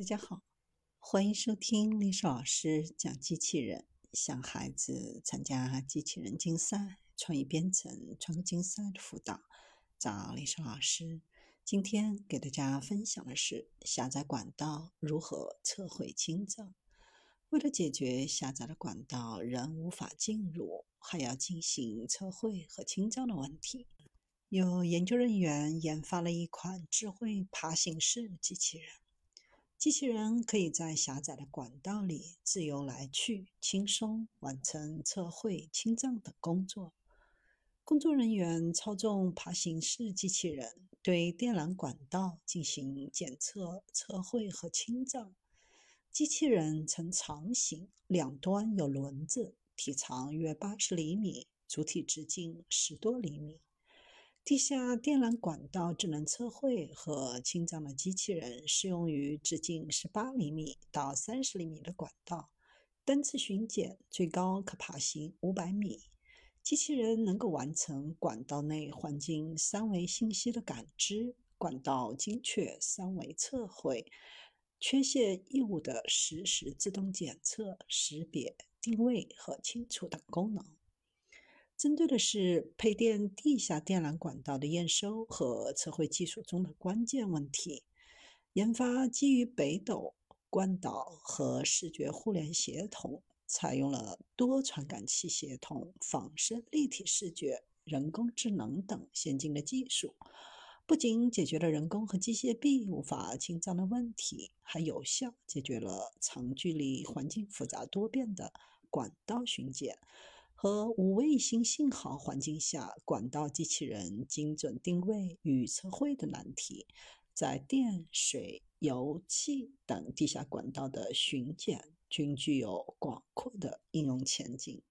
大家好，欢迎收听历史老师讲机器人。想孩子参加机器人竞赛、创意编程、创客竞赛的辅导，找历史老师。今天给大家分享的是下载管道如何测绘清障。为了解决下载的管道仍无法进入，还要进行测绘和清障的问题，有研究人员研发了一款智慧爬行式机器人。机器人可以在狭窄的管道里自由来去，轻松完成测绘、清障等工作。工作人员操纵爬行式机器人，对电缆管道进行检测、测绘和清障。机器人呈长形，两端有轮子，体长约八十厘米，主体直径十多厘米。地下电缆管道智能测绘和清障的机器人适用于直径十八厘米到三十厘米的管道，单次巡检最高可爬行五百米。机器人能够完成管道内环境三维信息的感知、管道精确三维测绘、缺陷异物的实时自动检测、识别、定位和清除等功能。针对的是配电地下电缆管道的验收和测绘技术中的关键问题。研发基于北斗、关岛和视觉互联协同，采用了多传感器协同、仿生立体视觉、人工智能等先进的技术，不仅解决了人工和机械臂无法清障的问题，还有效解决了长距离、环境复杂多变的管道巡检。和无卫星信号环境下管道机器人精准定位与测绘的难题，在电、水、油气等地下管道的巡检均具有广阔的应用前景。